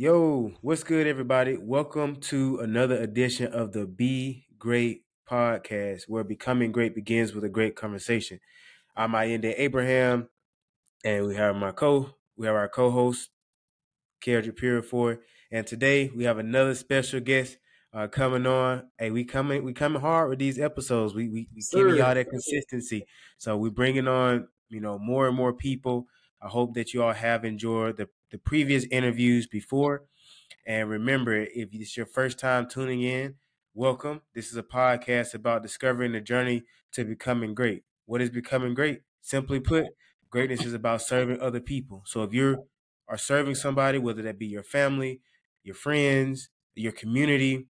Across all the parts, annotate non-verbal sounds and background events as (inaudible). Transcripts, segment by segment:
Yo, what's good, everybody? Welcome to another edition of the Be Great podcast, where becoming great begins with a great conversation. I'm Ayende Abraham, and we have my co we have our co-host Kendrick Purifoy, and today we have another special guest uh, coming on. Hey, we coming we coming hard with these episodes. We we, we giving y'all that consistency. So we bringing on you know more and more people. I hope that you all have enjoyed the the previous interviews before. And remember, if it's your first time tuning in, welcome. This is a podcast about discovering the journey to becoming great. What is becoming great? Simply put, greatness is about serving other people. So if you are serving somebody, whether that be your family, your friends, your community,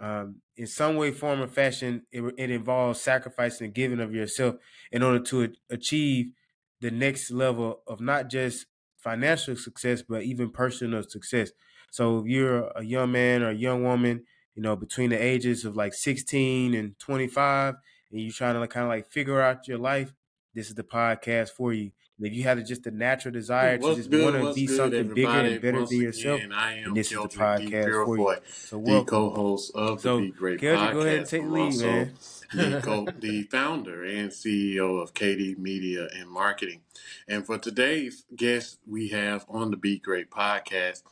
um, in some way, form, or fashion, it, it involves sacrificing and giving of yourself in order to achieve the next level of not just financial success, but even personal success. So if you're a young man or a young woman, you know, between the ages of like 16 and 25, and you're trying to kind of like figure out your life, this is the podcast for you. And if you have just a natural desire to just want to be something everybody? bigger and better than yourself, and this is the podcast for you. So welcome. The co-host of so, the Be Great Podcast. Go ahead and take the lead, man. the, (laughs) co- the founder and CEO of KD Media and Marketing. And for today's guest, we have on the Be Great podcast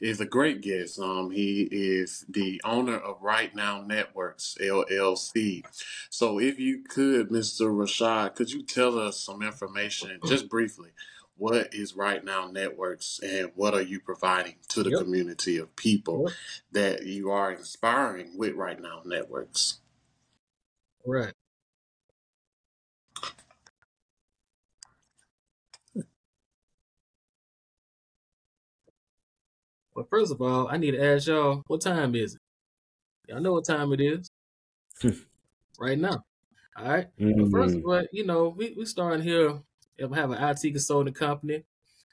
is a great guest. Um, he is the owner of Rite Now Networks LLC. So, if you could, Mr. Rashad, could you tell us some information, (clears throat) just briefly? What is Rite Now Networks, and what are you providing to the yep. community of people yep. that you are inspiring with Rite Now Networks? Right. But first of all, I need to ask y'all, what time is it? Y'all know what time it is. right now. All right. mm-hmm. But first of all, you know, we, we starting here. If I have an IT consulting company,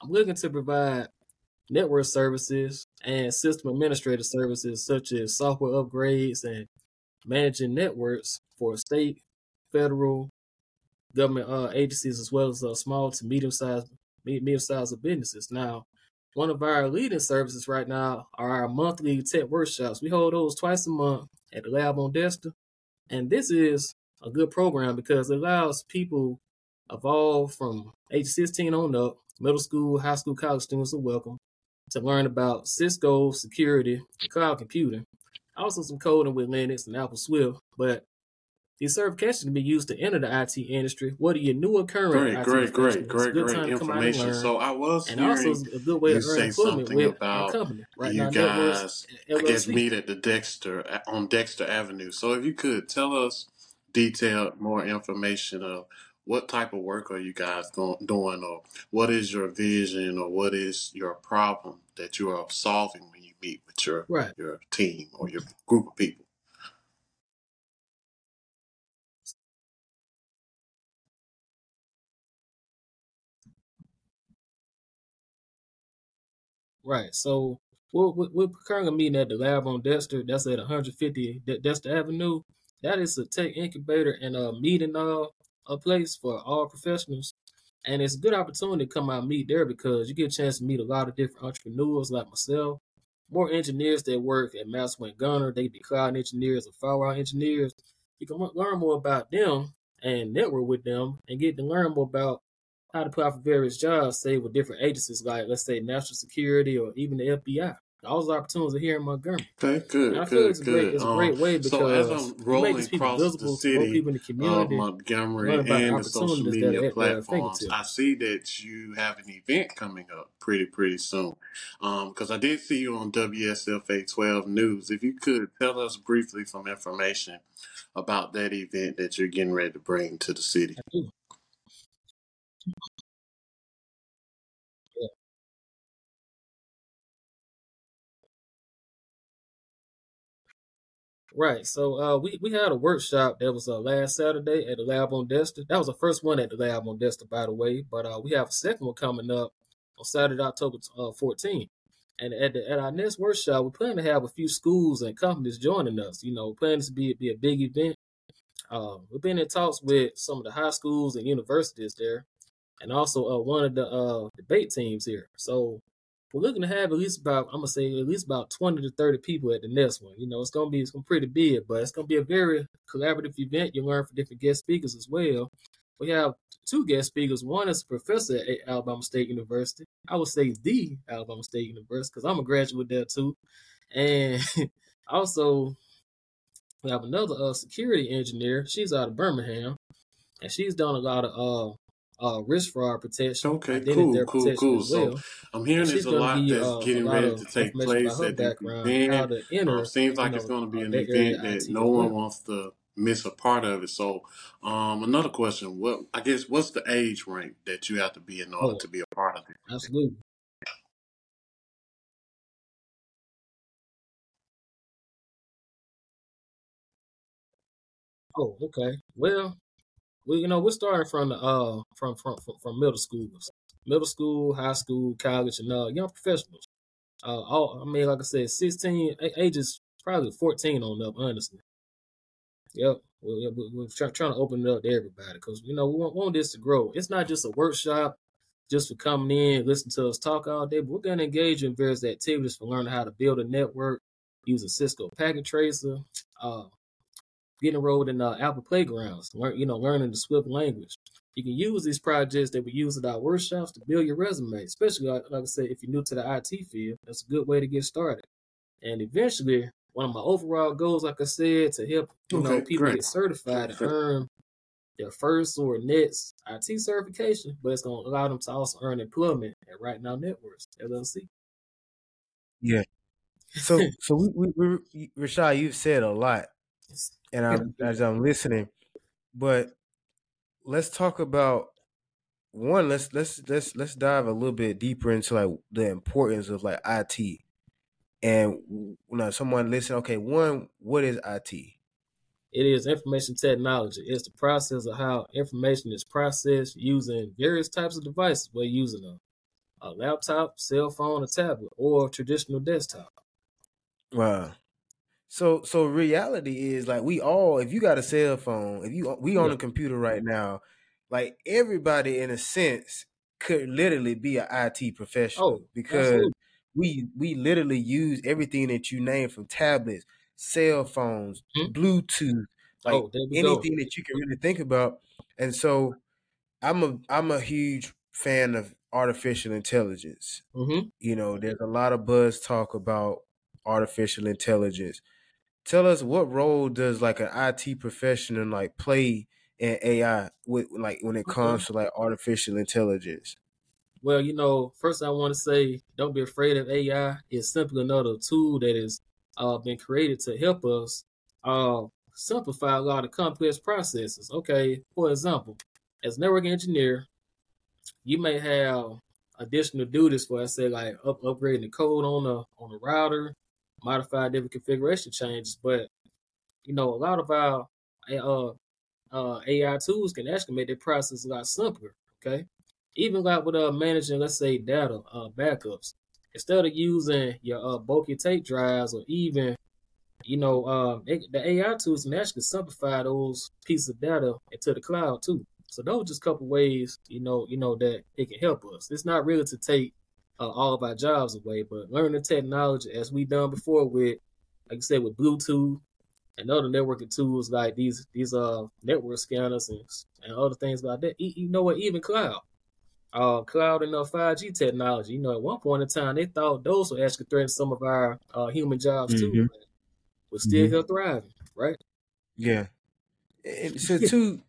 I'm looking to provide network services and system administrative services such as software upgrades and managing networks for state, federal, government uh, agencies as well as uh, small to medium sized medium sized businesses. Now, one of our leading services right now are our monthly tech workshops. We hold those twice a month at the lab on Dexter. And this is a good program because it allows people of all from age 16 on up, middle school, high school, college students are welcome to learn about Cisco security, cloud computing, also some coding with Linux and Apple Swift. But these certifications can be used to enter the IT industry. What are your new or current great, great, great, great, great information. So I was and also a good way to earn employment with about company. Right you now, guys, I guess meet at the Dexter on Dexter Avenue. So if you could tell us detailed more information of what type of work are you guys going, doing, or what is your vision, or what is your problem that you are solving when you meet with your right. your team or your group of people. Right. So we're, we're currently meeting at the lab on Dexter. That's at 150 Dexter Avenue. That is a tech incubator and a meeting uh, a place for all professionals. And it's a good opportunity to come out meet there because you get a chance to meet a lot of different entrepreneurs like myself, more engineers that work at Maxwell Gunter. They be cloud engineers or firewall engineers. You can learn more about them and network with them and get to learn more about how to apply for various jobs, say with different agencies like let's say national security or even the FBI. All those opportunities are here in Montgomery. Okay, good. And I feel good, it's, a great, it's a great um, way because so as I'm rolling across the city people in the community, of Montgomery and the social media platforms, I see that you have an event coming up pretty pretty soon. Because um, I did see you on WSFA 12 News. If you could tell us briefly some information about that event that you're getting ready to bring to the city. Right. So uh, we we had a workshop that was uh, last Saturday at the lab on Dexter. That was the first one at the lab on Dexter, by the way. But uh, we have a second one coming up on Saturday, October uh, 14th. And at the, at our next workshop, we plan to have a few schools and companies joining us. You know, planning to be be a big event. Um, we've been in talks with some of the high schools and universities there, and also uh, one of the uh, debate teams here. So we're looking to have at least about I'm gonna say at least about twenty to thirty people at the next one. You know, it's gonna be it's gonna be pretty big, but it's gonna be a very collaborative event. You learn from different guest speakers as well. We have two guest speakers. One is a professor at Alabama State University. I would say the Alabama State University because I'm a graduate there too. And (laughs) also, we have another uh, security engineer. She's out of Birmingham, and she's done a lot of uh, uh, risk fraud protection. Okay, cool, cool, cool. Well. So I'm hearing there's a lot that's uh, getting ready to take place at the event. Um, seems like it's going to be an event that no one wants to miss a part of it. So, um, another question: What I guess what's the age rank that you have to be in order oh, to be a part of it? Absolutely. Oh, okay. Well, we you know we're starting from the uh from from from, from middle schools, middle school, high school, college, and uh young professionals. Uh, all I mean, like I said, sixteen ages probably fourteen on up, honestly. Yep, we're, we're trying to open it up to everybody because you know we want, want this to grow. It's not just a workshop just for coming in, listen to us talk all day, but we're going to engage in various activities for learning how to build a network using Cisco Packet Tracer, uh, getting enrolled in uh, Apple Playgrounds, learn, you know, learning the Swift language. You can use these projects that we use at our workshops to build your resume, especially like, like I said, if you're new to the IT field, that's a good way to get started. And eventually, one of my overall goals, like I said, to help you okay, know people great. get certified and earn their first or next IT certification, but it's going to allow them to also earn employment at Rite Now Networks LLC. Yeah. So, so we, we, we, Rashad, you've said a lot, and I'm as I'm listening, but let's talk about one. Let's let's let's let's dive a little bit deeper into like the importance of like IT and you know, someone listen, okay, one, what is IT? It is information technology. It's the process of how information is processed using various types of devices. We're using a, a laptop, cell phone, a tablet, or a traditional desktop. Wow. So so reality is like we all if you got a cell phone, if you we on yeah. a computer right now, like everybody in a sense could literally be an IT professional oh, because absolutely we we literally use everything that you name from tablets, cell phones, mm-hmm. Bluetooth, like oh, anything go. that you can really think about. And so I'm a I'm a huge fan of artificial intelligence. Mm-hmm. You know, there's a lot of buzz talk about artificial intelligence. Tell us what role does like an IT professional like play in AI with like when it comes to like artificial intelligence? Well, you know, first I want to say don't be afraid of AI. It's simply another tool that has uh, been created to help us uh, simplify a lot of complex processes. Okay, for example, as network engineer, you may have additional duties for, I say, like up, upgrading the code on the on the router, modify different configuration changes. But you know, a lot of our uh, uh, AI tools can actually make that process a lot simpler. Okay, even like with uh, managing, let's say, data uh, backups, instead of using your uh, bulky tape drives or even, you know, uh, the AI tools can actually simplify those pieces of data into the cloud too. So those are just a couple ways, you know, you know that it can help us. It's not really to take uh, all of our jobs away, but learning technology as we done before with, like I said, with Bluetooth and other networking tools like these these uh network scanners and, and other things like that. You know what? Even cloud uh, cloud and uh, 5G technology. You know, at one point in time, they thought those were actually threatening some of our uh, human jobs mm-hmm. too. But we're still mm-hmm. here thriving, right? Yeah. And so (laughs) too,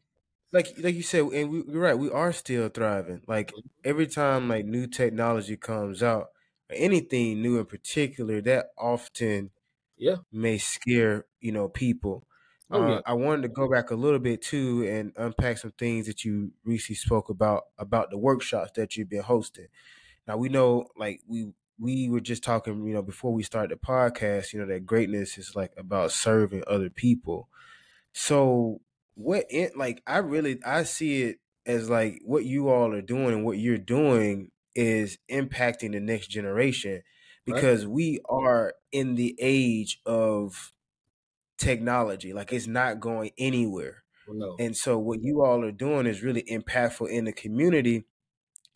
like like you said, and we, are right, we are still thriving. Like every time like new technology comes out, anything new in particular, that often yeah may scare you know people. Oh, yeah. uh, I wanted to go back a little bit too and unpack some things that you recently spoke about about the workshops that you've been hosting. Now we know, like we we were just talking, you know, before we started the podcast, you know, that greatness is like about serving other people. So what it like I really I see it as like what you all are doing and what you're doing is impacting the next generation because right. we are in the age of technology. Like it's not going anywhere. No. And so what you all are doing is really impactful in the community.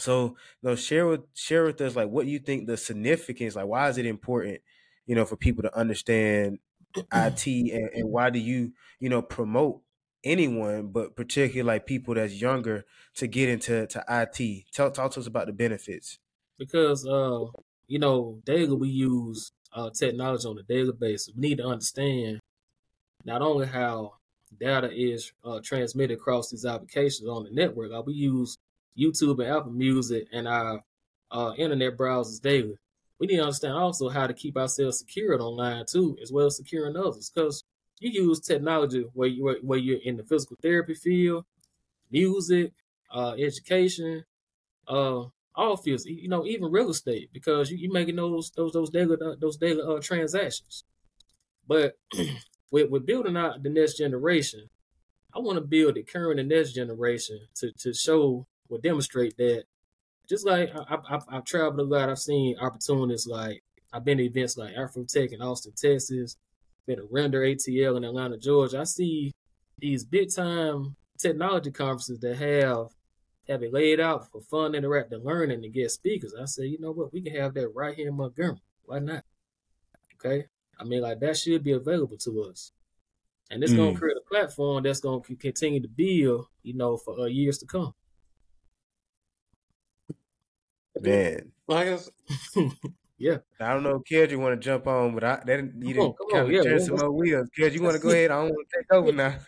So, you know, share with share with us like what you think the significance, like why is it important, you know, for people to understand (clears throat) IT and, and why do you, you know, promote anyone, but particularly like people that's younger to get into to IT? Tell talk to us about the benefits. Because uh, you know, daily we use uh technology on a daily basis. We need to understand not only how data is uh, transmitted across these applications on the network. Like we use YouTube and Apple Music and our uh, internet browsers daily. We need to understand also how to keep ourselves secured online too, as well as securing others. Because you use technology where you where you're in the physical therapy field, music, uh, education, uh, all fields. You know, even real estate, because you, are making those those those daily uh, those daily uh, transactions. But (clears throat) with with building out the next generation, I want to build the current and next generation to to show or demonstrate that. Just like I, have I've traveled a lot, I've seen opportunities like I've been to events like Afrotech in Austin, Texas, been to Render ATL in Atlanta, Georgia. I see these big time technology conferences that have have it laid out for fun, interactive learning, and to get speakers. I say, you know what, we can have that right here in Montgomery. Why not? Okay, I mean, like that should be available to us, and it's mm. gonna create a platform that's gonna continue to build, you know, for uh, years to come. Man, like I guess. (laughs) yeah. I don't know, Ked, you want to jump on, but I that you didn't kind of yeah, turn some more wheels. Ked, you want to go (laughs) ahead? I don't want to take over now.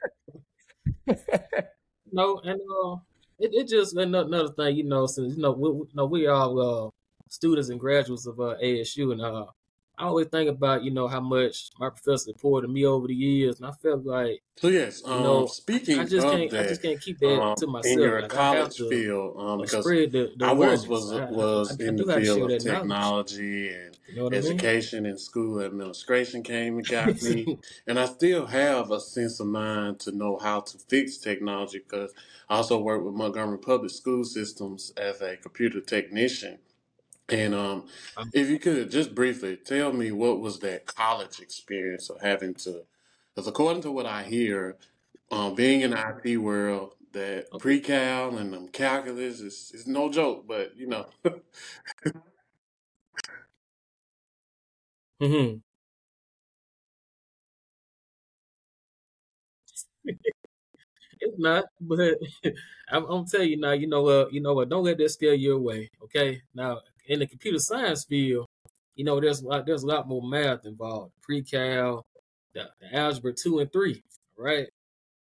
(laughs) no, and uh, it, it just another thing, you know, since you know we, we, know, we are uh, students and graduates of uh, ASU, and uh, I always think about, you know, how much my professor poured to me over the years, and I felt like, so yes, um, you know, speaking I just can't, that, I just can't keep that um, to myself. In your like, college to, field, um, because the, the I was was was I, in the field of technology and you know education I mean? and school administration came and got me, (laughs) and I still have a sense of mind to know how to fix technology because I also work with Montgomery Public School Systems as a computer technician. And um, um, if you could just briefly tell me what was that college experience of having to, because according to what I hear, um, being in the IT world, that pre-cal and um, calculus is, is no joke, but you know. (laughs) hmm It's not, but (laughs) I'm, I'm telling you now. You know what? you know what? Don't let that scare you away. Okay. Now, in the computer science field, you know, there's a lot, there's a lot more math involved. Pre-cal, the, the algebra two and three, right?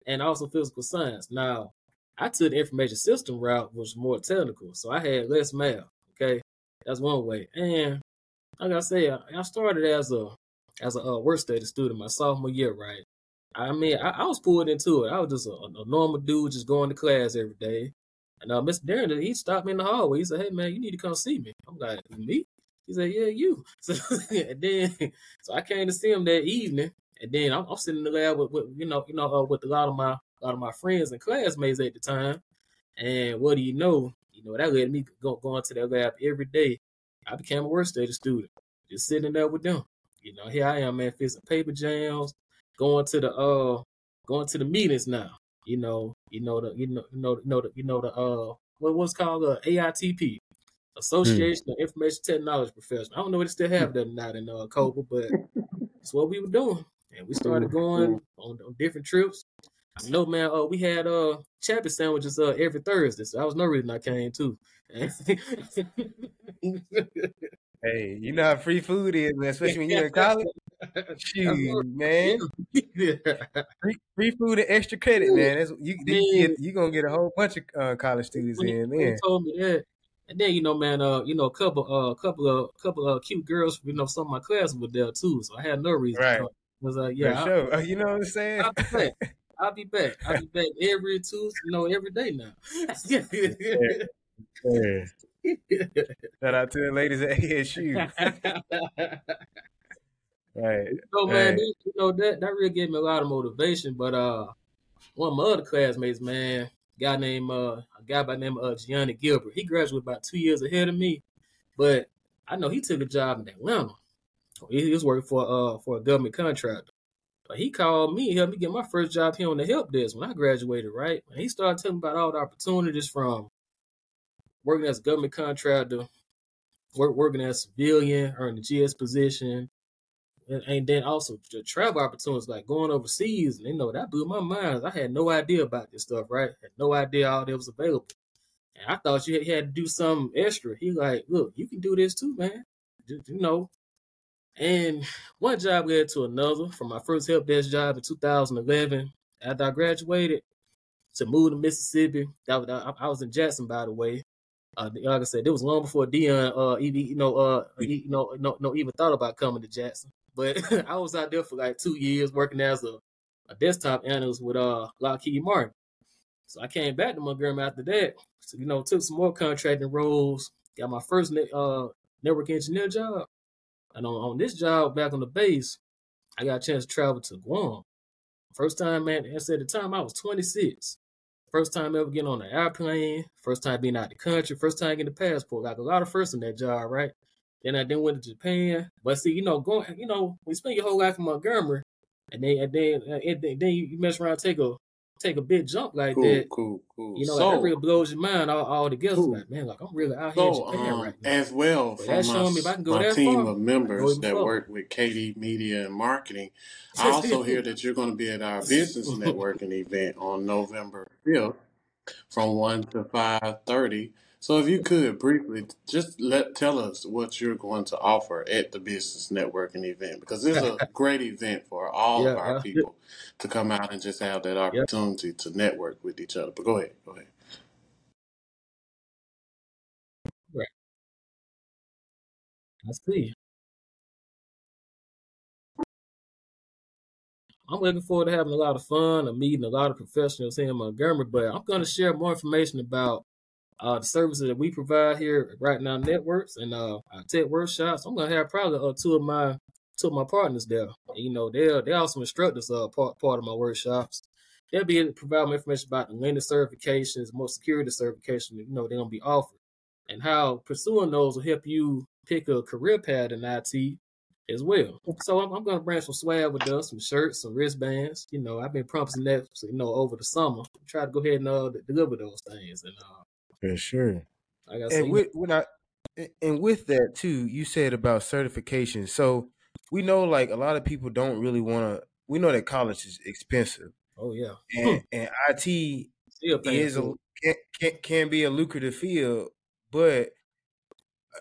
And also physical science. Now, I took the information system route, which was more technical, so I had less math. Okay, that's one way. And like I say, I, started as a as a uh, work study student my sophomore year, right? I mean, I, I, was pulled into it. I was just a, a, normal dude, just going to class every day. And uh, Mr. Darren, he stopped me in the hallway. He said, "Hey man, you need to come see me." I'm like, "Me?" He said, "Yeah, you." (laughs) So and then, so I came to see him that evening, and then I'm, I'm sitting in the lab with, with you know, you know, uh, with a lot of my a lot of my friends and classmates at the time. And what do you know? You know, that led me go, going to that lab every day. I became a work study student, just sitting there with them. You know, here I am, man, fixing paper jams, going to the uh, going to the meetings now you know, you know the you know you know you know the you know the uh what was called the uh, AITP, Association of Information Technology Professionals. I don't know if they still have that not in uh Cobra, but (laughs) it's what we were doing, and we started going on, on different trips. I know, man. Uh, we had uh chappy sandwiches uh every Thursday, so that was no reason I came too. (laughs) (laughs) Hey, you know how free food is, man, especially when you're in college. Shoot, man. free, free food and extra credit, man. That's you. You, you gonna get a whole bunch of uh, college students when in, man. Told me that. And then you know, man, uh, you know, a couple, uh, couple of, couple of cute girls, you know, some of my class were there too, so I had no reason. Right. To was like, yeah, sure. Uh, (laughs) you know what I'm saying? I'll be back. (laughs) I'll be back. I'll be back every Tuesday, you know, every day now. (laughs) yeah. Yeah. Shout out to the ladies at ASU. (laughs) right. So man, right. you know that that really gave me a lot of motivation. But uh, one of my other classmates, man, guy named uh, a guy by the name of uh, Gianni Gilbert. He graduated about two years ahead of me, but I know he took a job in Atlanta. He was working for uh for a government contractor. But he called me, helped me get my first job here on the help desk when I graduated, right? And he started telling me about all the opportunities from working as a government contractor, work, working as a civilian, earning the GS position, and, and, then also the travel opportunities, like going overseas. And you know that blew my mind. I had no idea about this stuff, right? Had no idea all that was available. And I thought you had, had to do something extra. He like, look, you can do this too, man. You know. And one job led to another. From my first help desk job in 2011, after I graduated, to move to Mississippi. That was, I, I was in Jackson, by the way. Uh, like I said, it was long before Deion, uh, even you know, uh, you know, no, no, even thought about coming to Jackson. But (laughs) I was out there for like two years working as a, a desktop analyst with uh Lockheed Martin. So I came back to Montgomery after that. So you know, took some more contracting roles. Got my first uh network engineer job, and on, on this job back on the base, I got a chance to travel to Guam. First time, man. I said at the time I was 26. First time ever getting on an airplane. First time being out the country. First time getting a passport. Got a lot of firsts in that job, right? Then I then went to Japan. But see, you know, going, you know, we spend your whole life in Montgomery, and then and then and then you mess around, take a take a big jump like cool, that. Cool, cool. You know, so, like, that really blows your mind all, all together. Cool. Like, man, like I'm really out here so, in Japan um, right now. As well, but that's showing me if I can go my team far, of members that work with KD Media and Marketing. I (laughs) also hear that you're going to be at our business (laughs) networking event on November 5th from 1 to 5.30. So if you could briefly just let tell us what you're going to offer at the business networking event because it's a (laughs) great event for all yeah, of our yeah. people to come out and just have that opportunity yeah. to network with each other. But go ahead, go ahead. Right. I see. I'm looking forward to having a lot of fun and meeting a lot of professionals here in Montgomery. But I'm going to share more information about uh, the services that we provide here Rite Now Networks and uh, our tech workshops. I'm to have probably uh, two of my two of my partners there. You know, they're they also instructors uh part part of my workshops. They'll be able to provide more information about the Linux certifications, more security certification. You know, they're gonna be offered, and how pursuing those will help you pick a career path in IT as well. So I'm, I'm to bring some swag with us, some shirts, some wristbands. You know, I've been promising that, you know, over the summer. Try to go ahead and uh, deliver those things. And uh, for sure. I and with when I and with that too, you said about certification. So we know like a lot of people don't really want to. We know that college is expensive. Oh yeah, and, and IT is a can, can, can be a lucrative field, but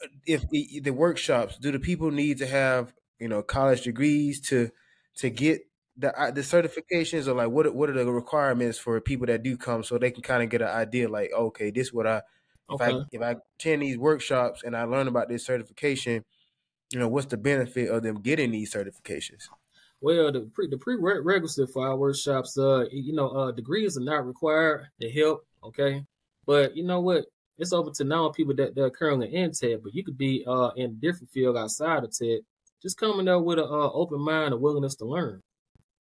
uh, if the, the workshops do the people need to have you know college degrees to to get the the certifications or like what what are the requirements for people that do come so they can kind of get an idea like okay this is what I if okay. I if I attend these workshops and I learn about this certification you know what's the benefit of them getting these certifications well the pre the prerequisite for our workshops uh you know uh degrees are not required to help okay but you know what it's open to non people that, that are currently in tech, but you could be uh, in a different field outside of tech. Just coming there with an uh, open mind and willingness to learn.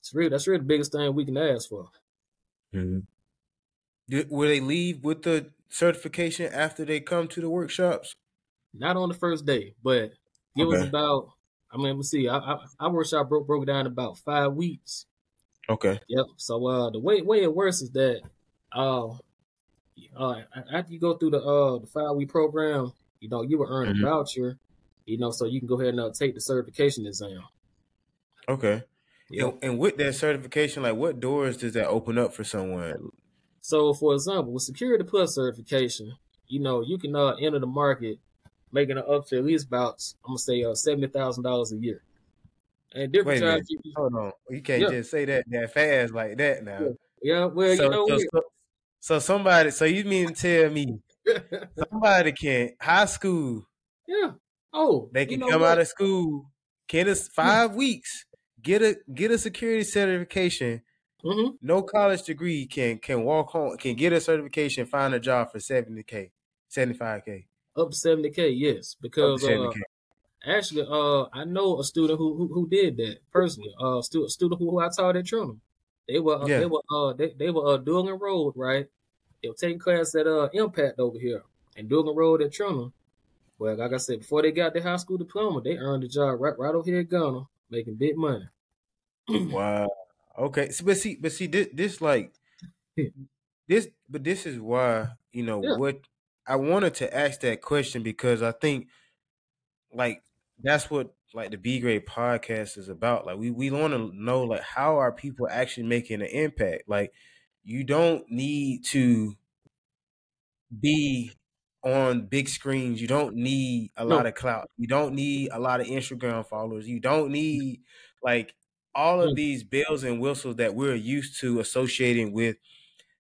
It's really that's really the biggest thing we can ask for. Mm-hmm. Did, will they leave with the certification after they come to the workshops? Not on the first day, but it okay. was about. I mean, let's see. I, I, our workshop broke broke down about five weeks. Okay. Yep. So uh, the way way it works is that uh, uh, after you go through the uh the five week program, you know you will earn mm-hmm. a voucher, you know, so you can go ahead and uh, take the certification exam. Okay. Yep. And, and with that certification, like what doors does that open up for someone? So, for example, with Security Plus certification, you know, you can uh, enter the market making up to at least about I'm gonna say uh, seventy thousand dollars a year. And different jobs. You, Hold on, you can't yeah. just say that that fast like that now. Yeah, yeah well, so, you know, so, so somebody, so you mean to tell me (laughs) somebody can high school? Yeah. Oh, they can come what? out of school, Can us five mm-hmm. weeks, get a get a security certification. Mm-hmm. No college degree can can walk home, can get a certification, find a job for seventy k, seventy five k, up seventy k. Yes, because uh, actually, uh, I know a student who who, who did that personally. Uh, student student who, who I taught at Trenholm. They were uh, yeah. they were uh they, they were uh dual enrolled, right? They were taking class at uh Impact over here and dual enrolled at Trenholm. Well, like I said, before they got their high school diploma, they earned a job right right over here at Ghana, making big money. Wow. Okay. So, but see, but see, this, this like this, but this is why you know yeah. what I wanted to ask that question because I think like that's what like the Be Great podcast is about. Like we we want to know like how are people actually making an impact? Like you don't need to be on big screens. You don't need a no. lot of clout. You don't need a lot of Instagram followers. You don't mm. need like all of these bells and whistles that we're used to associating with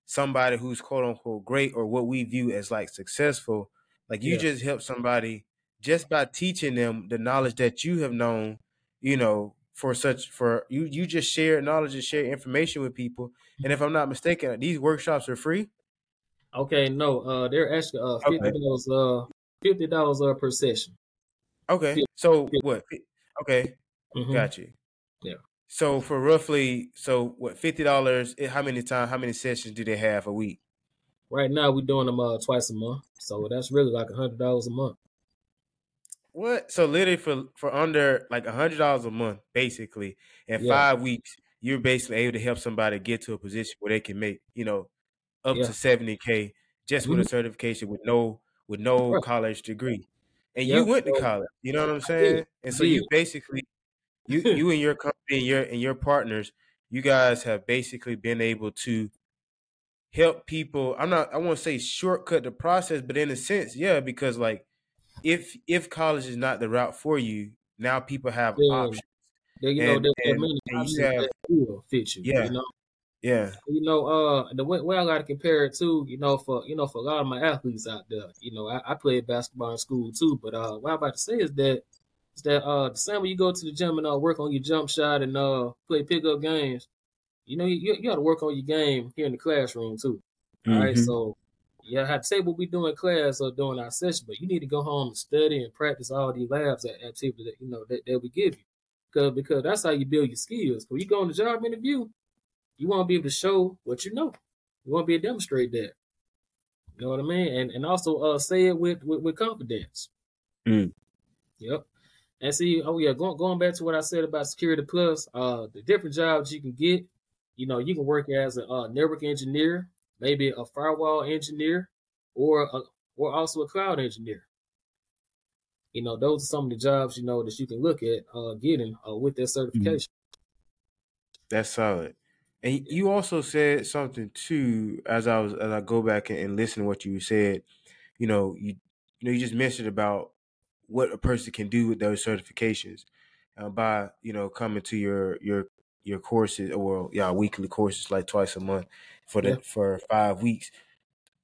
somebody who's quote unquote great or what we view as like successful. Like you yeah. just help somebody just by teaching them the knowledge that you have known, you know, for such for you you just share knowledge and share information with people. And if I'm not mistaken, these workshops are free. Okay, no, uh they're actually uh fifty dollars okay. uh fifty dollars uh per session. Okay. 50, so 50. what okay. Mm-hmm. Got you. Yeah. So for roughly so what fifty dollars how many times how many sessions do they have a week? Right now we're doing them uh twice a month. So that's really like a hundred dollars a month. What? So literally for for under like a hundred dollars a month, basically, in yeah. five weeks, you're basically able to help somebody get to a position where they can make, you know, up yeah. to seventy K just mm-hmm. with a certification with no with no right. college degree. And yep. you went to college. You know what I'm saying? And so you basically you (laughs) you and your company and your and your partners, you guys have basically been able to help people. I'm not I won't say shortcut the process, but in a sense, yeah, because like if if college is not the route for you, now people have yeah. options. Yeah, you and, know, there, and, many options have, that will fit you. Yeah. You know? Yeah. You know, uh the way, way I gotta compare it to, you know, for you know, for a lot of my athletes out there, you know, I, I played basketball in school too, but uh what I'm about to say is that is that uh the same way you go to the gym and uh work on your jump shot and uh play pickup games, you know, you, you gotta work on your game here in the classroom too. Mm-hmm. All right. Mm-hmm. So yeah, I have to say what we do in class or during our session, but you need to go home and study and practice all these labs activities that you know that, that we give you. Because because that's how you build your skills. When you go on the job interview, you want to be able to show what you know. You want to be able to demonstrate that. You know what I mean? And and also uh, say it with with, with confidence. Mm. Yep. And see, oh yeah, going going back to what I said about Security Plus, uh, the different jobs you can get. You know, you can work as a uh, network engineer, maybe a firewall engineer, or a, or also a cloud engineer. You know, those are some of the jobs you know that you can look at uh, getting uh, with that mm-hmm. certification. That's solid. And you also said something too, as I was as I go back and listen to what you said. You know, you you know you just mentioned about what a person can do with those certifications uh, by you know coming to your your your courses or yeah weekly courses like twice a month for the yeah. for five weeks.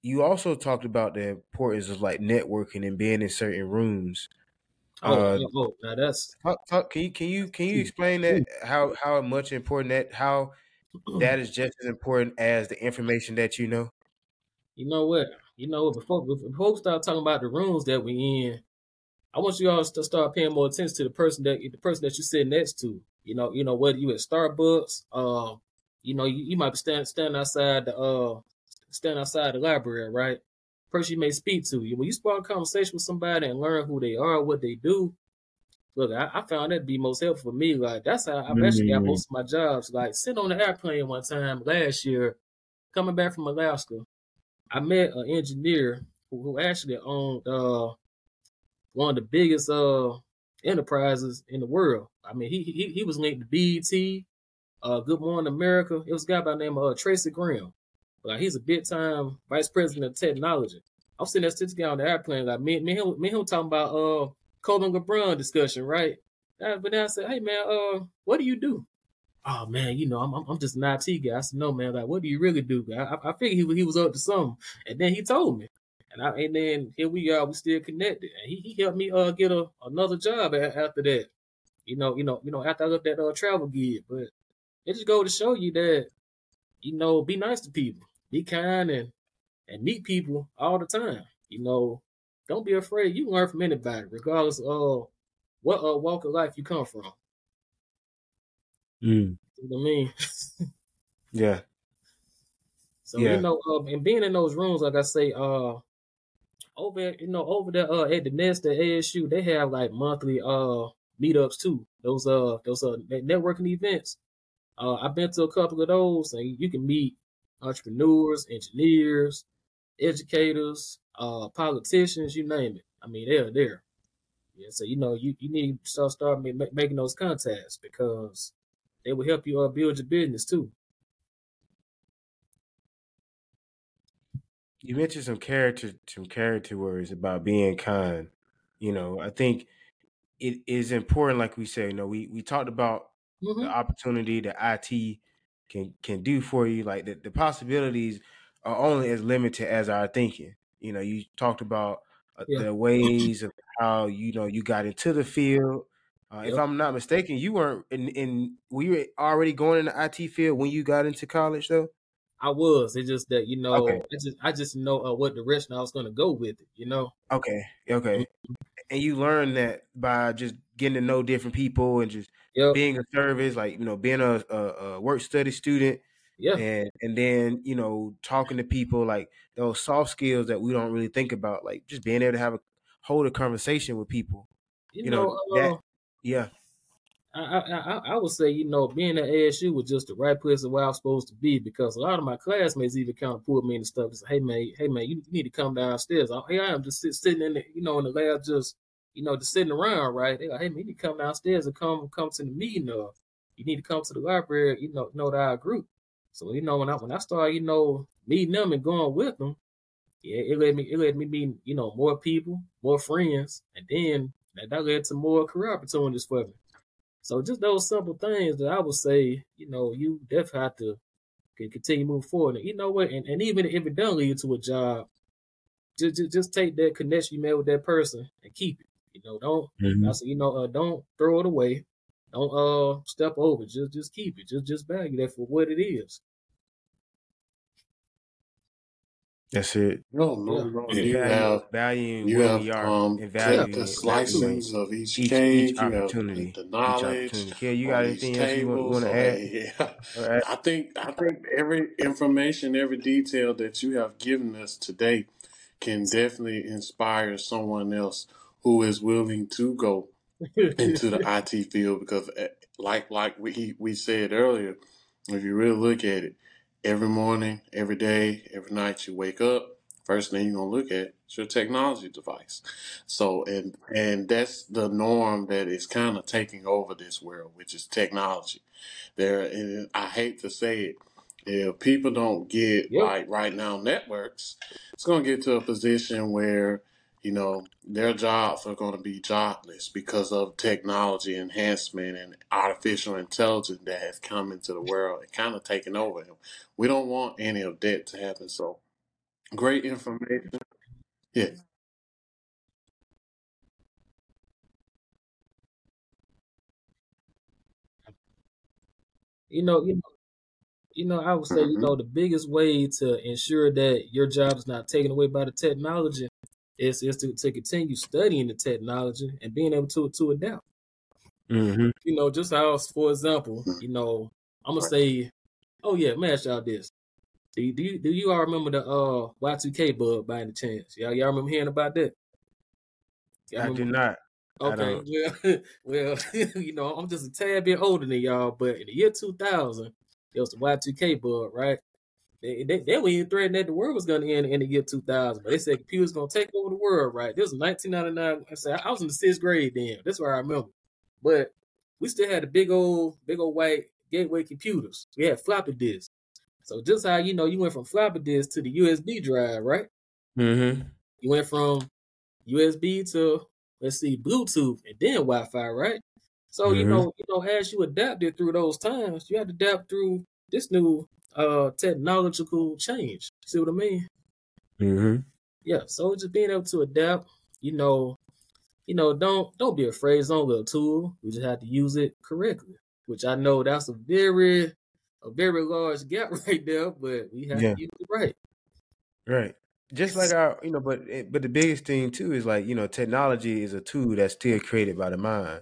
You also talked about the importance of like networking and being in certain rooms. Oh, uh, oh now that's talk, talk, can you can you can you explain that how how much important that how that is just as important as the information that you know? You know what? You know what? Before before we start talking about the rooms that we in, I want you all to start paying more attention to the person that the person that you sit next to. You know, you know whether you at Starbucks, uh, you know, you, you might be standing standing outside the uh stand outside the library, right? Person you may speak to. You When you spark a conversation with somebody and learn who they are, what they do, look, I, I found that to be most helpful for me. Like that's how I've actually got most of my jobs. Like sitting on the airplane one time last year, coming back from Alaska, I met an engineer who, who actually owned uh one of the biggest uh enterprises in the world. I mean, he he, he was linked to BET, uh, Good Morning America. It was a guy by the name of uh, Tracy Graham. Like he's a big time vice president of technology. I'm sitting there sitting guy on the airplane, like me, me, him, me, him talking about uh Kobe and LeBron discussion, right? but then I said, hey man, uh, what do you do? Oh man, you know, I'm I'm just an IT guy. I said, no man, like what do you really do? I I figured he he was up to something, and then he told me, and I and then here we are, we still connected, and he, he helped me uh get a another job after that. You know, you know, you know, after I looked at uh, travel gig, but it just go to show you that, you know, be nice to people, be kind and and meet people all the time. You know, don't be afraid. You learn from anybody, regardless of what uh, walk of life you come from. Mm. You know what I mean? (laughs) yeah. So yeah. you know, um, and being in those rooms, like I say, uh, over you know over there uh, at the Nest at ASU, they have like monthly uh meetups too. Those uh those uh networking events. Uh, I've been to a couple of those, and you can meet entrepreneurs, engineers, educators, uh, politicians, you name it. I mean, they're there. Yeah, so you know, you, you need to start start making those contacts because they will help you uh, build your business too. You mentioned some character some character words about being kind. You know, I think it is important, like we say, you know, we we talked about mm-hmm. the opportunity that IT can can do for you. Like the, the possibilities are only as limited as our thinking. You know, you talked about uh, yeah. the ways of how you know you got into the field. Uh, yep. If I'm not mistaken, you weren't in, in were you already going in the IT field when you got into college though? I was. It's just that you know, okay. I just I just know uh, what direction I was going to go with it. You know. Okay. Okay. Mm-hmm. And you learn that by just getting to know different people and just yep. being a service, like you know, being a, a, a, work study student. Yeah. And and then you know, talking to people like those soft skills that we don't really think about, like just being able to have a hold a conversation with people. You, you know, know uh, that. Yeah. I, I, I would say, you know, being at ASU was just the right place where I was supposed to be because a lot of my classmates even kind of pulled me into stuff. Say, hey man, hey man, you, need to come downstairs. I, here I am just sit, sitting in the, you know, in the lab, just you know, just sitting around, right? They like, hey man, you need to come downstairs and come come to the meeting, or you need to come to the library, you know, know our group. So you know, when I when I started, you know, meeting them and going with them, yeah, it led me it led me meet, you know, more people, more friends, and then that, that led to more career opportunities for me. So just those simple things that I would say, you know, you definitely have to continue moving forward. And you know what? And, and even if it doesn't lead to a job, just, just, just take that connection you made with that person and keep it. You know, don't mm-hmm. I say, you know, uh, don't throw it away. Don't uh step over. Just just keep it. Just just value that for what it is. That's it. No, no, no. You have value. You have um, value the slices of each, each cage. Each you have the knowledge. Yeah, you got anything else you want, to add? (laughs) Yeah, right. I think I think every information, every detail that you have given us today can definitely inspire someone else who is willing to go into the IT field because, eh, like like we we said earlier, if you really look at it, every morning, every day, every night you wake up, first thing you're gonna look at is your technology device. So and and that's the norm that is kind of taking over this world, which is technology. There, and I hate to say it, if people don't get yep. like Rite Now Networks, it's gonna get to a position where you know, their jobs are going to be jobless because of technology enhancement and artificial intelligence that has come into the world and kind of taken over. We don't want any of that to happen. So, great information. Yeah. You know, you know, you know, I would say, you mm-hmm. know, the biggest way to ensure that your job is not taken away by the technology is is to, to continue studying the technology and being able to to adapt. Mm-hmm. You know, just how, for example, you know, I'm gonna say, oh yeah, man, ask y'all this. Do you, do you, do you all remember the uh Y2K bug by any chance? Y'all y'all remember hearing about that? Y'all I do not. Okay, well, (laughs) well, (laughs) you know, I'm just a tad bit older than y'all, but in the year 2000, there was the Y2K bug, right? They, they, they were even threatening that the world was going to end in the year 2000, but they said computers going to take over the world, right? This was 1999. I said I was in the sixth grade then. That's where I remember. But we still had the big old, big old white gateway computers. We had floppy disks. So just how you know you went from floppy disk to the USB drive, right? Mm-hmm. You went from USB to let's see Bluetooth and then Wi-Fi, right? So mm-hmm. you know, you know, as you adapted through those times, you had to adapt through this new uh technological change. See what I mean? Mm-hmm. Yeah. So just being able to adapt, you know, you know, don't don't be afraid. It's only a tool. We just have to use it correctly. Which I know that's a very a very large gap (laughs) right there, but we have yeah. to use it right. Right. Just like our, you know, but eh, but the biggest thing too is like you know, technology is a tool that's still created by the mind,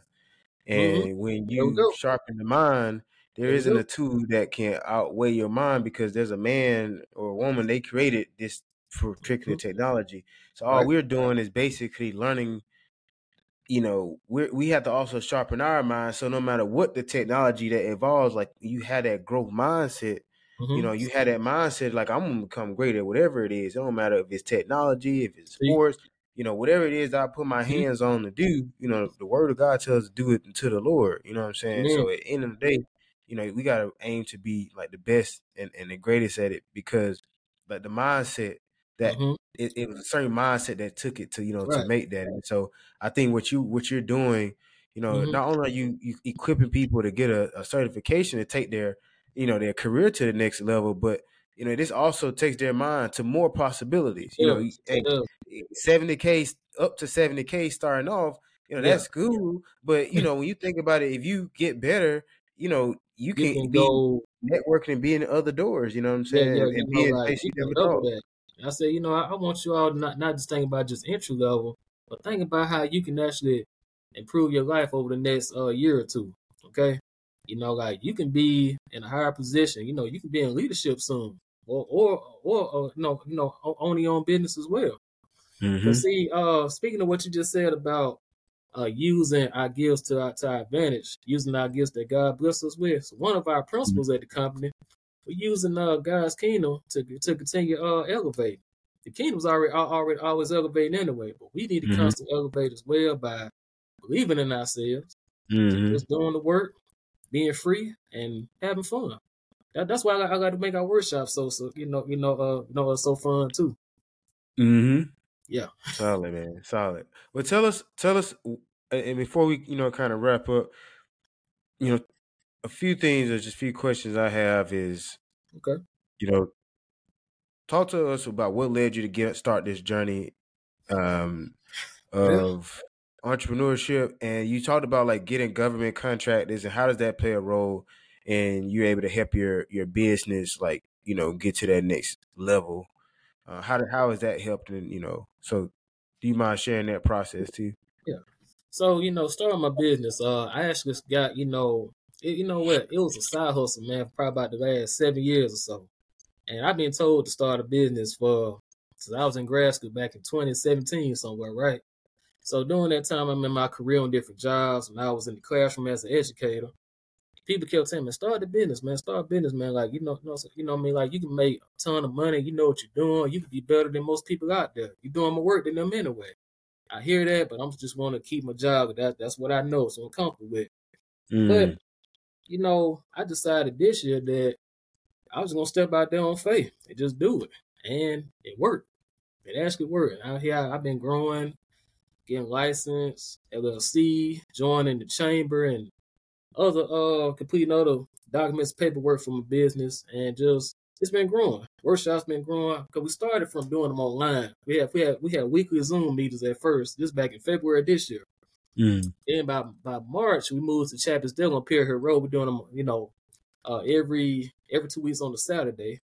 mm-hmm. and mm-hmm. when you sharpen the mind, there isn't a tool that can outweigh your mind because there's a man or a woman they created this particular mm-hmm. technology. So all right. we're doing is basically learning. You know, we we have to also sharpen our mind. So no matter what the technology that evolves, like you had that growth mindset, mm-hmm. you know, you had that mindset like I'm gonna become great at whatever it is. It don't matter if it's technology, if it's sports, you know, whatever it is I put my mm-hmm. hands on to do, you know, the word of God tells to do it to the Lord. You know what I'm saying? So at the end of the day, you know, we gotta aim to be like the best and, and the greatest at it because like the mindset that mm-hmm. it, it, was a certain mindset that took it to, you know, right. to make that. And so I think what you what you're doing, you know, mm-hmm. not only are you, you equipping people to get a, a certification to take their, you know, their career to the next level, but you know, this also takes their mind to more possibilities. You know, seventy k up to seventy k starting off. You know, that's yeah. cool. But you (laughs) know, when you think about it, if you get better, you know, you can, you can go networking and be in other doors. You know what I'm saying? Yeah, yeah, and being like, you never that. I said, you know, I, I, want you all not not just think about just entry level, but think about how you can actually improve your life over the next uh, year or two. Okay, you know, like you can be in a higher position. You know, you can be in leadership soon or or or uh, no, you know, own your own business as well. Mm-hmm. see, uh, speaking of what you just said about uh, using our gifts to our, to our advantage, using our gifts that God bless us with. So one of our principles mm-hmm. at the company, we're using uh, God's kingdom to to continue uh, elevating. The kingdom's already already always elevating anyway, but we need to mm-hmm. constantly elevate as well by believing in ourselves, mm-hmm. just doing the work, being free, and having fun. That, that's why I got, I got to make our workshop so so you know you know uh you know it's so fun too. Hmm. Yeah. Solid man, solid. Well, tell us tell us, and before we you know kind of wrap up, you know, a few things or just a few questions I have is okay. You know, talk to us about what led you to get start this journey um, of entrepreneurship, and you talked about like getting government contractors and how does that play a role and you're able to help your your business like you know get to that next level uh, how how has that helped and you know so do you mind sharing that process too? Yeah. So you know starting my business uh i actually got you know it, you know what? It was a side hustle man for probably about the last seven years or so. And i've been told to start a business for since i was in grad school back in 2017 somewhere right? So during that time i'm in my career on different jobs. And i was in the classroom as an educator people kept saying, man, start the business, man, start a business, man. Like, you know, you know, you know, I mean, like, you can make a ton of money. You know what you're doing. You can be better than most people out there. You're doing more work than them anyway. I hear that, but I'm just want to keep my job. That that's what I know, so I'm comfortable with. Mm. But you know, I decided this year that I was gonna step out there on faith and just do it, and it worked. It actually worked. Out here, I've been growing, getting licensed, LLC, joining the chamber, and other uh completing other documents, paperwork for my business, and just it's been growing. Workshops been growing because we started from doing them online. We had we had we had weekly Zoom meetings at first. This back in February this year. Mm. Then by by March we moved to Chapel Hill on Pier Hill Road. We're doing them, you know, uh, every every two weeks on the Saturday.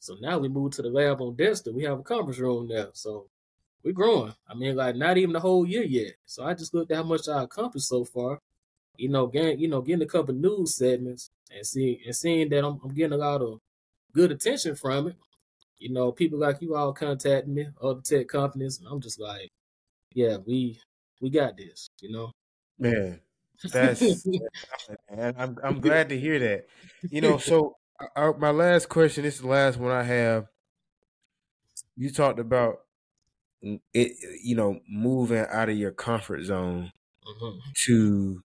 So now we moved to the lab on Dexter. We have a conference room now. So we're growing. I mean, like not even the whole year yet. So I just looked at how much I accomplished so far you know, getting you know, getting a couple news segments and seeing and seeing that I'm, I'm, getting a lot of good attention from it. You know, people like you all contacting me, other tech companies, and I'm just like, yeah, we we got this. You know, man, (laughs) that's man, I'm I'm glad to hear that. You know, so I, my last question. This is the last one I have. You talked about it, you know, moving out of your comfort zone mm-hmm. to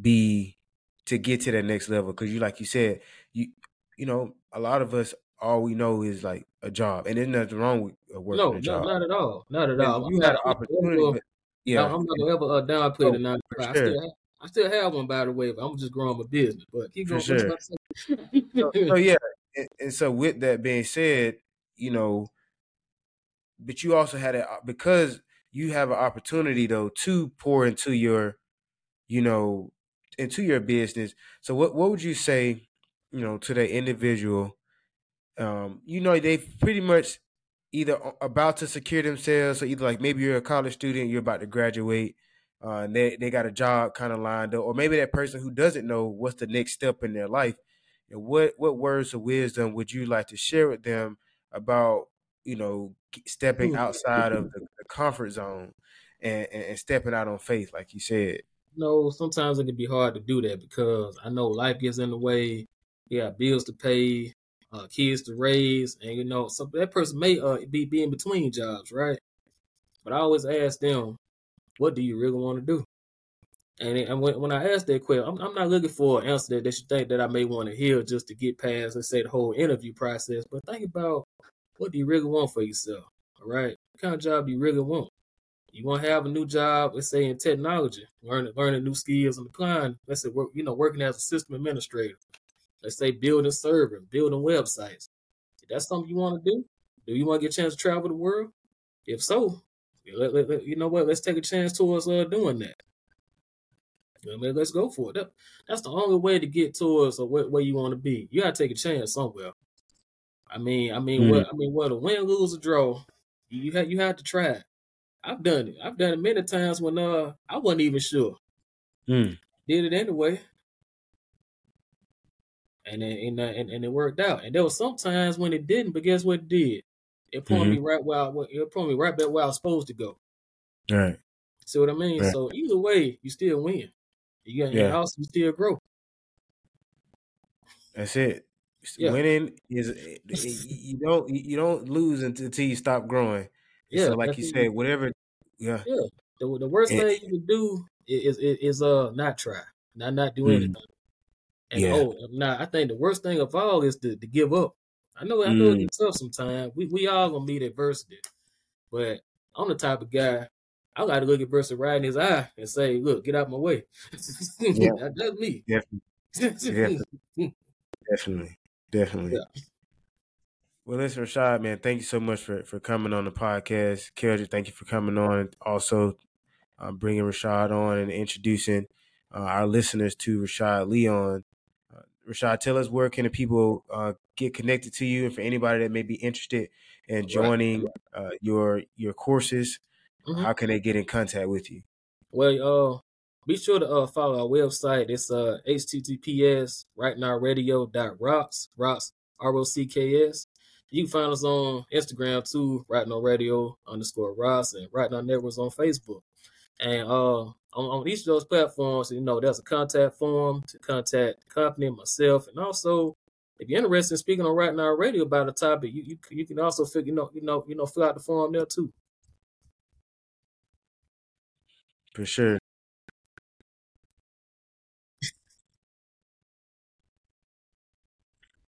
be to get to that next level because you like you said you you know a lot of us all we know is like a job and there's nothing wrong with working no, a job. No, not at all, not at all. You had an opportunity, but, yeah. I'm not gonna ever uh, downplay oh, the nine. Sure. I still have, I still have one by the way, but I'm just growing my business. But keep going. Sure. so, so, (laughs) yeah, and, and so with that being said, you know, but you also had it because you have an opportunity though to pour into your, you know, into your business. So what what would you say, you know, to the individual? Um, you know, they pretty much either about to secure themselves, or either like maybe you're a college student, you're about to graduate, uh, and they they got a job kind of lined up, or maybe that person who doesn't know what's the next step in their life. And what what words of wisdom would you like to share with them about you know stepping outside of the, the comfort zone and, and stepping out on faith, like you said? Know, sometimes it can be hard to do that because I know life gets in the way. You got bills to pay. uh, kids to raise, and you know, so that person may uh, be be in between jobs, right? But I always ask them, what do you really want to do? And, and when, when I ask that question, I'm, I'm, not looking for an answer that they should think that I may want to hear just to get past, let's say, the whole interview process. But think about what do you really want for yourself? All right, what kind of job do you really want? You want to have a new job, let's say in technology, learning learning new skills and applying. Let's say work, you know, working as a system administrator. Let's say building server, building websites. If that's something you want to do, do you want to get a chance to travel the world? If so, let, let, let, you know what? Let's take a chance towards uh, doing that. I mean, let's go for it. That, that's the only way to get towards where, where you want to be. You gotta take a chance somewhere. I mean, I mean, mm. what I mean, whether win, lose, or draw, you have you have to try. It. I've done it. I've done it many times when uh I wasn't even sure. Mm. Did it anyway. And then and, uh, and, and it worked out. And there was sometimes when it didn't, but guess what it did? It pulled mm-hmm. me right where I, it pulled me right back where I was supposed to go. All right. See what I mean? Right. So either way, you still win. You got yeah. your house, you still grow. That's it. Yeah. Winning is you don't you don't lose until you stop growing. Yeah, so like you said, whatever. Yeah, yeah. The, the worst and, thing you can do is, is is uh not try, not not do mm, anything. And yeah. oh, nah, I think the worst thing of all is to, to give up. I know, I know mm. it gets tough sometimes. We we all gonna meet adversity, but I'm the type of guy. I got to look at adversity right in his eye and say, "Look, get out of my way." (laughs) yeah. That's me. Definitely. Definitely. Definitely. (laughs) Definitely. Yeah. Well, listen, Rashad, man, thank you so much for, for coming on the podcast. Keldrick, thank you for coming on. Also, uh, bringing Rashad on and introducing uh, our listeners to Rashad Leon. Uh, Rashad, tell us where can the people uh, get connected to you, and for anybody that may be interested in joining uh, your your courses, mm-hmm. how can they get in contact with you? Well, uh, be sure to uh, follow our website. It's uh, https right now radio dot rocks rocks r o c k s. You can find us on Instagram too, Rite Now Radio underscore Ross and Rite Now Networks on Facebook. And uh, on, on each of those platforms, you know, there's a contact form to contact the company, myself, and also if you're interested in speaking on Rite Now Radio about a topic, you you, you can also fill, you know, you know, you know, fill out the form there too. For sure.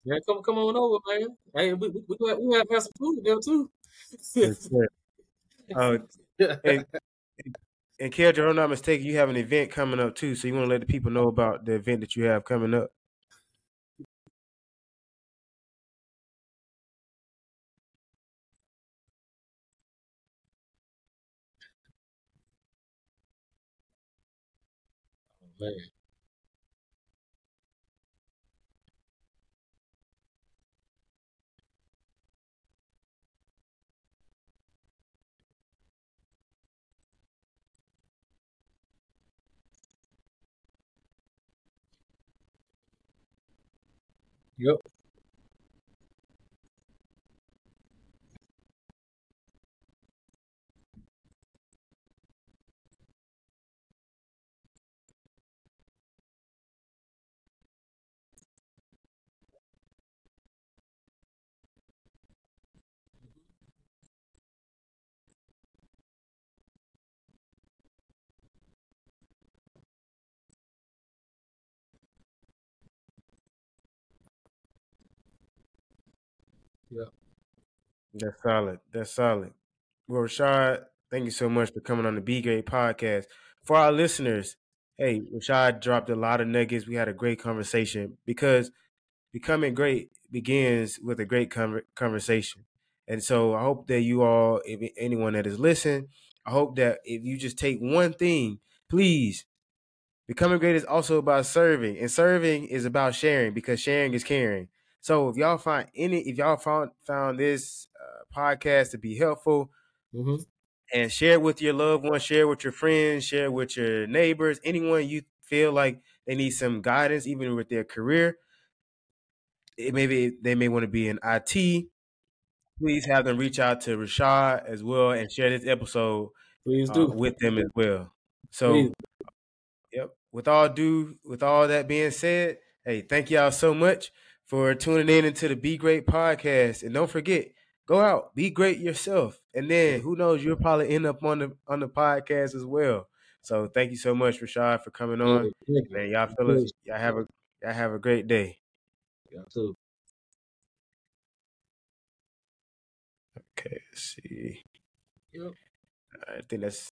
Yeah, come come on over, man. Hey, we we, we, we have, have some food there too. (laughs) uh, and, and if I'm not mistaken, you have an event coming up too. So you want to let the people know about the event that you have coming up? man. Yep. Yeah. That's solid. That's solid. Well, Rashad, thank you so much for coming on the Be Great podcast. For our listeners, hey, Rashad dropped a lot of nuggets. We had a great conversation because becoming great begins with a great conversation. And so I hope that you all, if anyone that is listening, I hope that if you just take one thing, please, becoming great is also about serving, and serving is about sharing because sharing is caring. So if y'all find any, if y'all found found this uh, podcast to be helpful, mm-hmm. and share with your loved ones, share with your friends, share with your neighbors, anyone you feel like they need some guidance, even with their career. It maybe they may want to be in IT. Please have them reach out to Rashad as well and share this episode Please do. Uh, with them as well. So, Please. yep. With all due, with all that being said, hey, thank y'all so much for tuning in into the Be Great podcast. And don't forget, go out, be great yourself. And then who knows, you'll probably end up on the on the podcast as well. So thank you so much, Rashad, for coming on. Man, y'all fellas, y'all have a y'all have a great day. Y'all too. Okay, let's see. Yep. I think that's